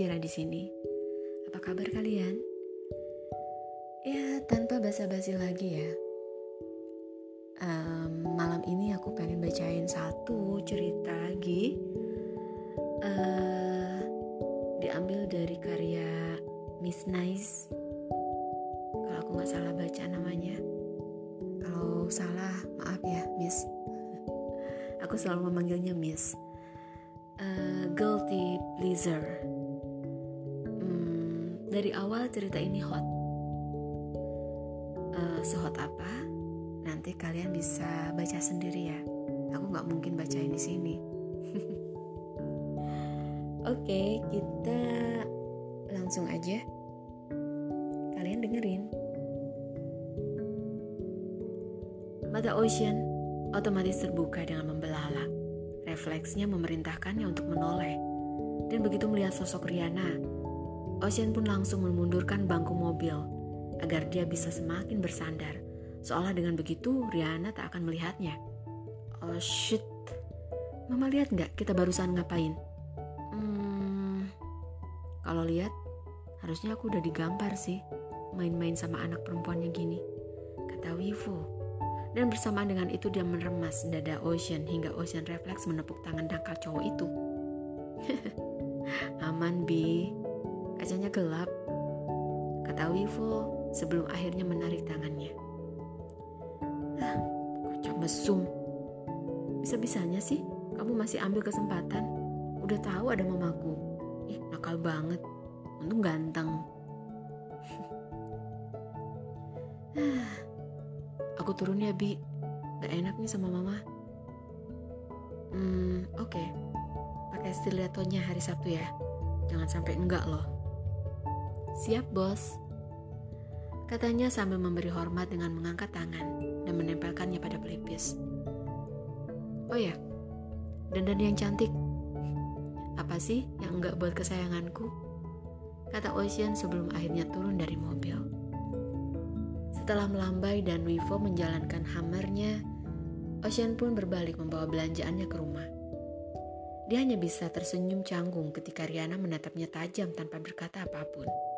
Jera di sini. Apa kabar kalian? Ya, tanpa basa-basi lagi ya. Um, malam ini aku pengen bacain satu cerita lagi. Uh, diambil dari karya Miss Nice. Kalau aku nggak salah baca namanya. Kalau salah, maaf ya, Miss. aku selalu memanggilnya Miss uh, guilty pleaser. Dari awal cerita ini hot. Uh, sehot apa? Nanti kalian bisa baca sendiri ya. Aku nggak mungkin bacain di sini. Oke, kita langsung aja. Kalian dengerin. Mata Ocean otomatis terbuka dengan membelalak. Refleksnya memerintahkannya untuk menoleh. Dan begitu melihat sosok Riana, Ocean pun langsung memundurkan bangku mobil agar dia bisa semakin bersandar. Seolah dengan begitu Riana tak akan melihatnya. Oh shit. Mama lihat nggak kita barusan ngapain? Hmm, kalau lihat, harusnya aku udah digampar sih. Main-main sama anak perempuannya gini. Kata Wivo dan bersamaan dengan itu dia meremas dada Ocean hingga Ocean refleks menepuk tangan dangkal cowok itu. Aman bi, kacanya gelap. Kata Wivo sebelum akhirnya menarik tangannya. Ah, kocak mesum. Bisa-bisanya sih kamu masih ambil kesempatan. Udah tahu ada mamaku. Ih, nakal banget. Untung ganteng. Aku turun ya, Bi. Gak enak nih sama mama. Hmm, oke. Okay. Pakai stilettonya hari Sabtu ya. Jangan sampai enggak loh. Siap, bos. Katanya sambil memberi hormat dengan mengangkat tangan dan menempelkannya pada pelipis. Oh ya, dandan yang cantik. Apa sih yang enggak buat kesayanganku? Kata Ocean sebelum akhirnya turun dari mobil. Setelah melambai dan Wivo menjalankan hammernya, Ocean pun berbalik membawa belanjaannya ke rumah. Dia hanya bisa tersenyum canggung ketika Riana menatapnya tajam tanpa berkata apa pun.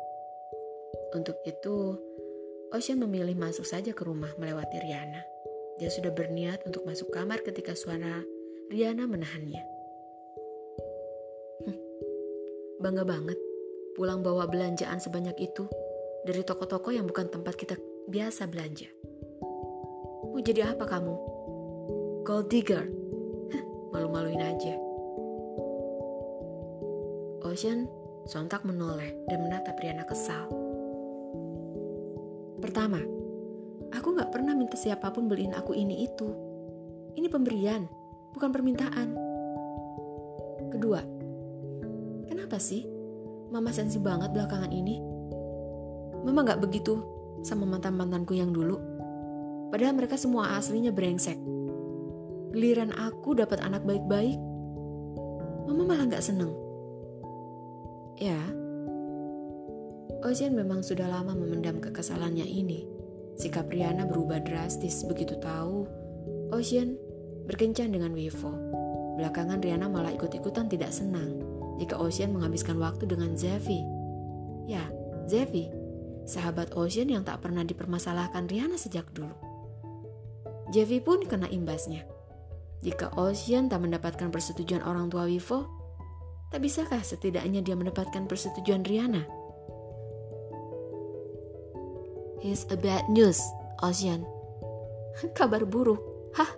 Untuk itu, Ocean memilih masuk saja ke rumah melewati Riana. Dia sudah berniat untuk masuk kamar ketika suara Riana menahannya. Hm, bangga banget pulang bawa belanjaan sebanyak itu dari toko-toko yang bukan tempat kita biasa belanja. Mau jadi apa kamu? Gold digger? malu-maluin aja. Ocean sontak menoleh dan menatap Riana kesal. Pertama, aku gak pernah minta siapa pun beliin aku ini itu. Ini pemberian, bukan permintaan. Kedua, kenapa sih Mama sensi banget belakangan ini? Mama gak begitu sama mantan-mantanku yang dulu. Padahal mereka semua aslinya brengsek. Giliran aku dapat anak baik-baik, mama malah gak seneng. Ya, Ocean memang sudah lama memendam kekesalannya ini. Sikap Riana berubah drastis begitu tahu Ocean berkencan dengan Wivo. Belakangan Riana malah ikut-ikutan tidak senang jika Ocean menghabiskan waktu dengan Zevi. Ya, Zevi sahabat Ocean yang tak pernah dipermasalahkan Riana sejak dulu. Jevi pun kena imbasnya. Jika Ocean tak mendapatkan persetujuan orang tua Vivo, tak bisakah setidaknya dia mendapatkan persetujuan Riana? He's a bad news, Ocean. Kabar buruk. Hah?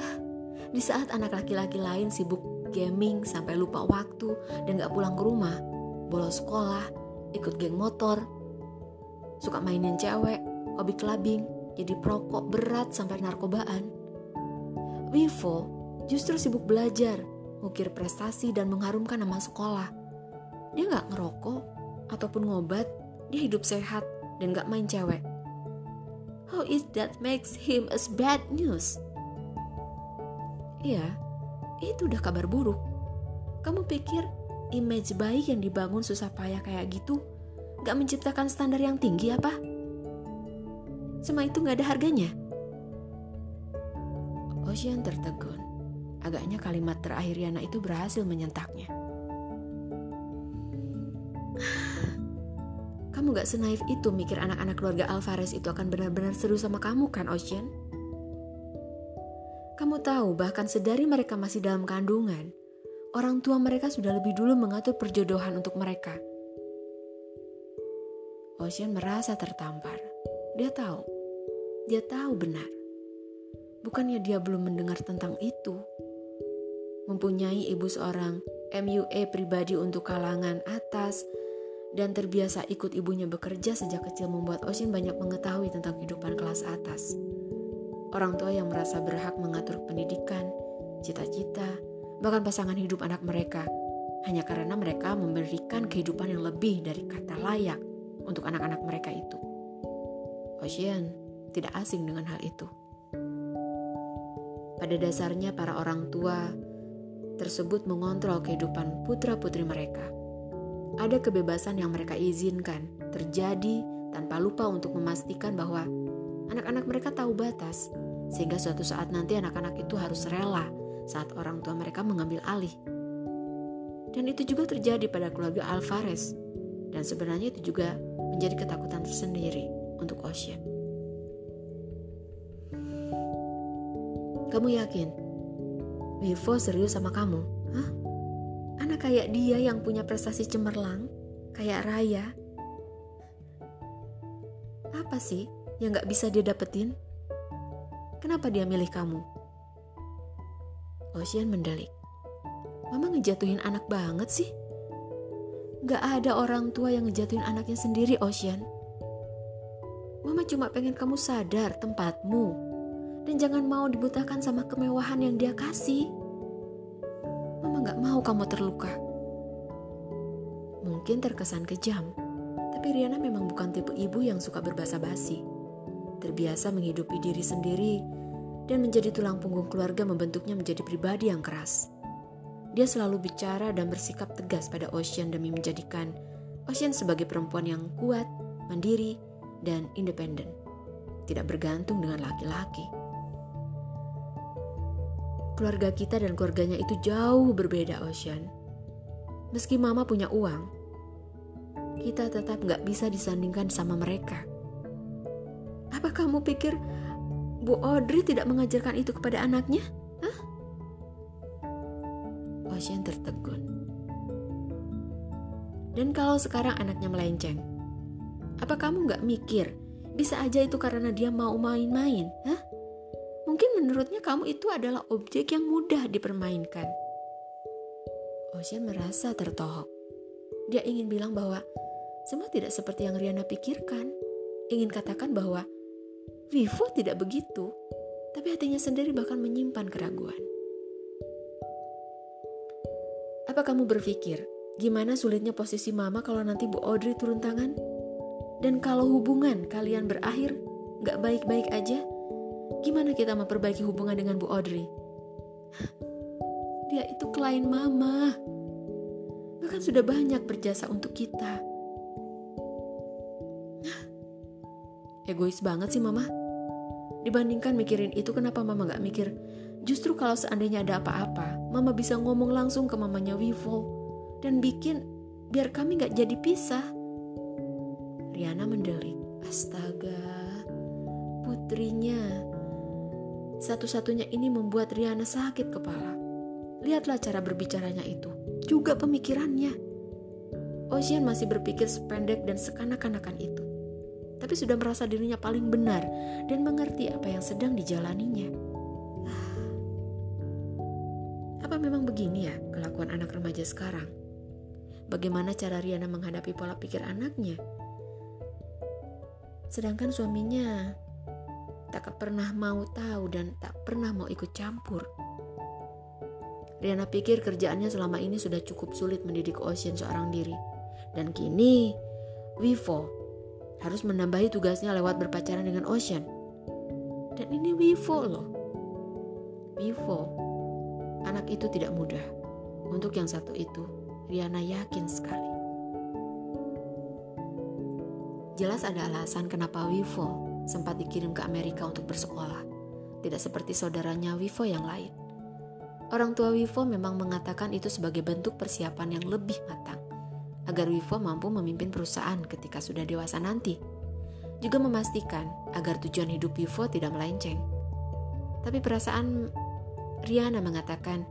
Di saat anak laki-laki lain sibuk gaming sampai lupa waktu dan gak pulang ke rumah, bolos sekolah, ikut geng motor, suka mainin cewek, hobi clubbing, jadi perokok berat sampai narkobaan. Vivo justru sibuk belajar, ngukir prestasi dan mengharumkan nama sekolah. Dia nggak ngerokok ataupun ngobat, dia hidup sehat dan nggak main cewek. How is that makes him as bad news? Iya, itu udah kabar buruk. Kamu pikir image baik yang dibangun susah payah kayak gitu gak menciptakan standar yang tinggi apa? Semua itu gak ada harganya. Ocean tertegun. Agaknya kalimat terakhir Yana itu berhasil menyentaknya. Kamu gak senaif itu mikir anak-anak keluarga Alvarez itu akan benar-benar seru sama kamu kan, Ocean? Kamu tahu bahkan sedari mereka masih dalam kandungan, orang tua mereka sudah lebih dulu mengatur perjodohan untuk mereka. Ocean merasa tertampar. Dia tahu. Dia tahu benar. Bukannya dia belum mendengar tentang itu. Mempunyai ibu seorang MUA pribadi untuk kalangan atas dan terbiasa ikut ibunya bekerja sejak kecil membuat Ocean banyak mengetahui tentang kehidupan kelas atas. Orang tua yang merasa berhak mengatur pendidikan, cita-cita, bahkan pasangan hidup anak mereka hanya karena mereka memberikan kehidupan yang lebih dari kata layak untuk anak-anak mereka itu. Ocean tidak asing dengan hal itu. Pada dasarnya para orang tua tersebut mengontrol kehidupan putra-putri mereka – ada kebebasan yang mereka izinkan terjadi tanpa lupa untuk memastikan bahwa anak-anak mereka tahu batas, sehingga suatu saat nanti anak-anak itu harus rela saat orang tua mereka mengambil alih. Dan itu juga terjadi pada keluarga Alvarez, dan sebenarnya itu juga menjadi ketakutan tersendiri untuk Ocean. Kamu yakin Vivo serius sama kamu? Hah? Anak kayak dia yang punya prestasi cemerlang, kayak Raya. Apa sih yang gak bisa dia dapetin? Kenapa dia milih kamu? Ocean mendelik. Mama ngejatuhin anak banget sih. Gak ada orang tua yang ngejatuhin anaknya sendiri, Ocean. Mama cuma pengen kamu sadar tempatmu. Dan jangan mau dibutakan sama kemewahan yang dia kasih. Gak mau kamu terluka. Mungkin terkesan kejam, tapi Riana memang bukan tipe ibu yang suka berbahasa basi. Terbiasa menghidupi diri sendiri dan menjadi tulang punggung keluarga membentuknya menjadi pribadi yang keras. Dia selalu bicara dan bersikap tegas pada Ocean demi menjadikan Ocean sebagai perempuan yang kuat, mandiri, dan independen. Tidak bergantung dengan laki-laki keluarga kita dan keluarganya itu jauh berbeda, Ocean. Meski mama punya uang, kita tetap gak bisa disandingkan sama mereka. Apa kamu pikir Bu Audrey tidak mengajarkan itu kepada anaknya? Hah? Ocean tertegun. Dan kalau sekarang anaknya melenceng, apa kamu gak mikir bisa aja itu karena dia mau main-main? Hah? Mungkin menurutnya kamu itu adalah objek yang mudah dipermainkan. Ocean merasa tertohok. Dia ingin bilang bahwa semua tidak seperti yang Riana pikirkan. Ingin katakan bahwa Vivo tidak begitu, tapi hatinya sendiri bahkan menyimpan keraguan. Apa kamu berpikir gimana sulitnya posisi mama kalau nanti Bu Audrey turun tangan? Dan kalau hubungan kalian berakhir gak baik-baik aja, Gimana kita memperbaiki hubungan dengan Bu Audrey? Dia itu klien mama. Bahkan sudah banyak berjasa untuk kita. Egois banget sih mama. Dibandingkan mikirin itu kenapa mama gak mikir Justru kalau seandainya ada apa-apa Mama bisa ngomong langsung ke mamanya Vivo Dan bikin biar kami gak jadi pisah Riana mendelik Astaga Putrinya satu-satunya ini membuat Riana sakit kepala. Lihatlah cara berbicaranya itu, juga pemikirannya. Ocean masih berpikir sependek dan sekanak-kanakan itu. Tapi sudah merasa dirinya paling benar dan mengerti apa yang sedang dijalaninya. Apa memang begini ya kelakuan anak remaja sekarang? Bagaimana cara Riana menghadapi pola pikir anaknya? Sedangkan suaminya tak pernah mau tahu dan tak pernah mau ikut campur. Riana pikir kerjaannya selama ini sudah cukup sulit mendidik Ocean seorang diri. Dan kini, Vivo harus menambahi tugasnya lewat berpacaran dengan Ocean. Dan ini Vivo loh. Vivo, anak itu tidak mudah. Untuk yang satu itu, Riana yakin sekali. Jelas ada alasan kenapa Vivo sempat dikirim ke Amerika untuk bersekolah. Tidak seperti saudaranya Vivo yang lain. Orang tua Vivo memang mengatakan itu sebagai bentuk persiapan yang lebih matang agar Wivo mampu memimpin perusahaan ketika sudah dewasa nanti. Juga memastikan agar tujuan hidup Wivo tidak melenceng. Tapi perasaan Riana mengatakan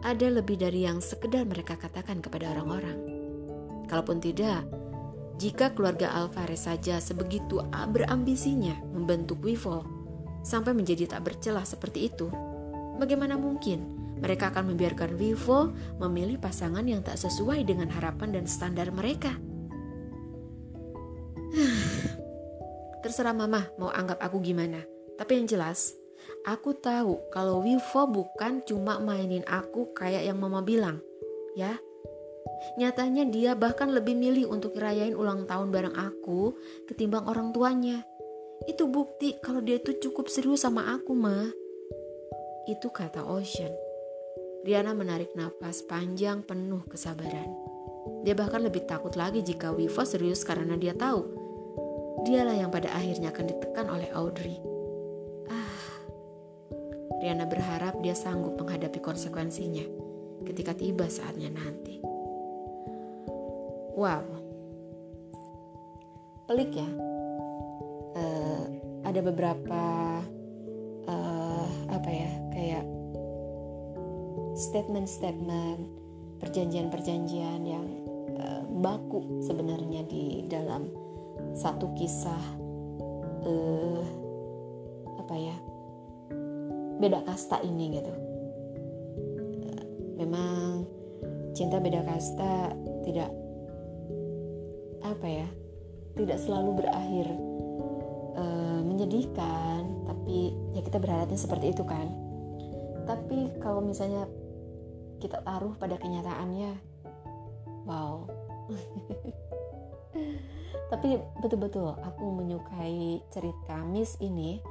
ada lebih dari yang sekedar mereka katakan kepada orang-orang. Kalaupun tidak, jika keluarga Alvarez saja sebegitu berambisinya membentuk Wivo sampai menjadi tak bercelah seperti itu, bagaimana mungkin mereka akan membiarkan Vivo memilih pasangan yang tak sesuai dengan harapan dan standar mereka. Terserah mama mau anggap aku gimana. Tapi yang jelas, aku tahu kalau Vivo bukan cuma mainin aku kayak yang mama bilang. Ya, Nyatanya dia bahkan lebih milih untuk rayain ulang tahun bareng aku ketimbang orang tuanya. Itu bukti kalau dia itu cukup serius sama aku, mah. Itu kata Ocean. Riana menarik nafas panjang penuh kesabaran. Dia bahkan lebih takut lagi jika Wivo serius karena dia tahu dialah yang pada akhirnya akan ditekan oleh Audrey. Ah, Riana berharap dia sanggup menghadapi konsekuensinya ketika tiba saatnya nanti. Wow, pelik ya. Uh, ada beberapa uh, apa ya kayak statement-statement, perjanjian-perjanjian yang uh, baku sebenarnya di dalam satu kisah uh, apa ya beda kasta ini gitu. Uh, memang cinta beda kasta tidak apa ya tidak selalu berakhir uh, menyedihkan tapi ya kita berharapnya seperti itu kan. Tapi kalau misalnya kita taruh pada kenyataannya wow. Tapi betul-betul aku menyukai cerita Miss ini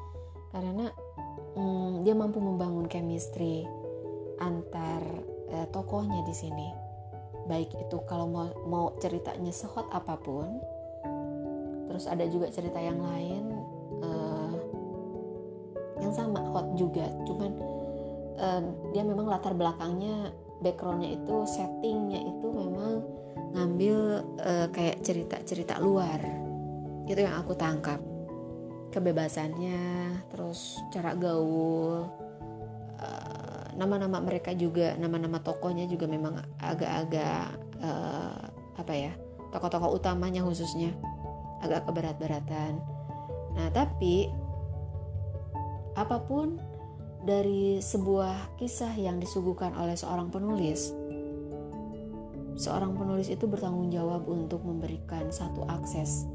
karena hmm, dia mampu membangun chemistry antar eh, tokohnya di sini baik itu kalau mau mau ceritanya sehot apa pun terus ada juga cerita yang lain eh, yang sama hot juga. Cuman eh, dia memang latar belakangnya backgroundnya itu settingnya itu memang ngambil uh, kayak cerita-cerita luar. Itu yang aku tangkap. Kebebasannya terus cara gaul. uh, nama-nama mereka juga nama-nama tokohnya juga memang agak-agak uh, apa ya tokoh-tokoh utamanya khususnya agak keberat-beratan nah tapi apa pun dari sebuah kisah yang disuguhkan oleh seorang penulis. Seorang penulis itu bertanggung jawab untuk memberikan satu akses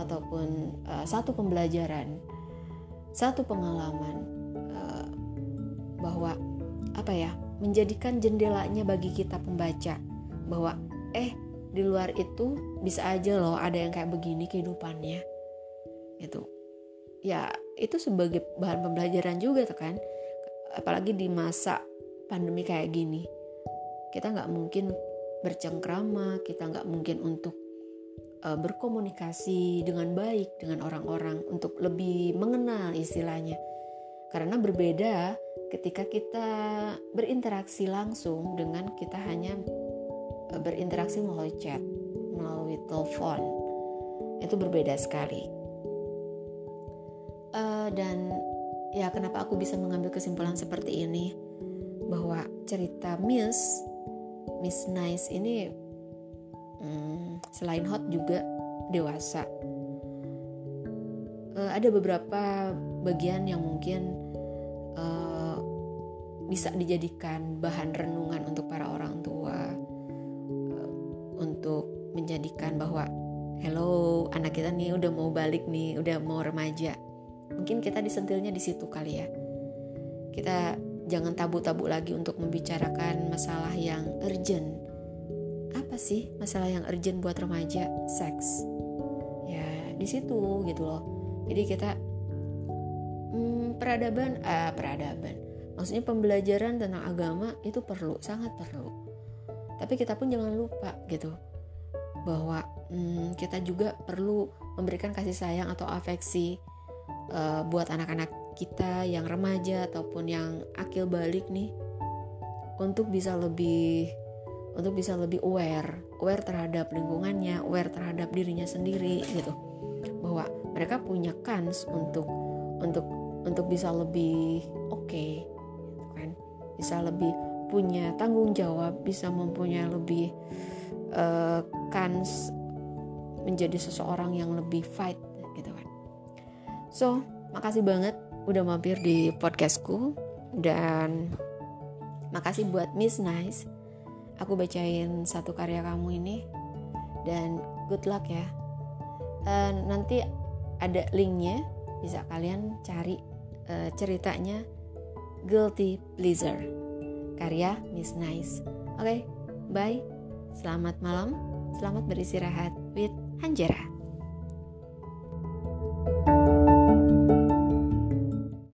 ataupun uh, satu pembelajaran, satu pengalaman uh, bahwa apa ya, menjadikan jendelanya bagi kita pembaca bahwa eh di luar itu bisa aja loh ada yang kayak begini kehidupannya. Itu. Ya, itu sebagai bahan pembelajaran juga tuh kan apalagi di masa pandemi kayak gini kita nggak mungkin bercengkrama kita nggak mungkin untuk uh, berkomunikasi dengan baik dengan orang-orang untuk lebih mengenal istilahnya karena berbeda ketika kita berinteraksi langsung dengan kita hanya uh, berinteraksi melalui chat melalui telepon. Itu berbeda sekali. Uh, dan ya kenapa aku bisa mengambil kesimpulan seperti ini? Bahwa cerita Miss Miss Nice ini hmm, selain hot juga dewasa. Uh, ada beberapa bagian yang mungkin bisa dijadikan bahan renungan untuk para orang tua uh, untuk menjadikan bahwa hello anak kita nih udah mau balik nih udah mau remaja Mungkin kita disentilnya di situ kali ya. Kita jangan tabu-tabu lagi untuk membicarakan masalah yang urgent. Apa sih masalah yang urgent buat remaja? Seks. Ya, di situ gitu loh. Jadi kita hmm, peradaban, ah peradaban. Maksudnya pembelajaran tentang agama itu perlu, sangat perlu. Tapi kita pun jangan lupa gitu bahwa hmm, kita juga perlu memberikan kasih sayang atau afeksi uh, buat anak-anak kita yang remaja ataupun yang akil balik nih untuk bisa lebih untuk bisa lebih aware, aware terhadap lingkungannya, aware terhadap dirinya sendiri gitu. Bahwa mereka punya kans untuk untuk untuk bisa lebih oke okay. Bisa lebih punya tanggung jawab, bisa mempunyai lebih uh, kans menjadi seseorang yang lebih fight gitu kan. So, makasih banget udah mampir di podcastku dan makasih buat Miss Nice. Aku bacain satu karya kamu ini dan good luck ya. Uh, nanti ada linknya bisa kalian cari uh, ceritanya Guilty Pleaser karya Miss Nice. Oke okay, bye. Selamat malam. Selamat beristirahat with Hanjera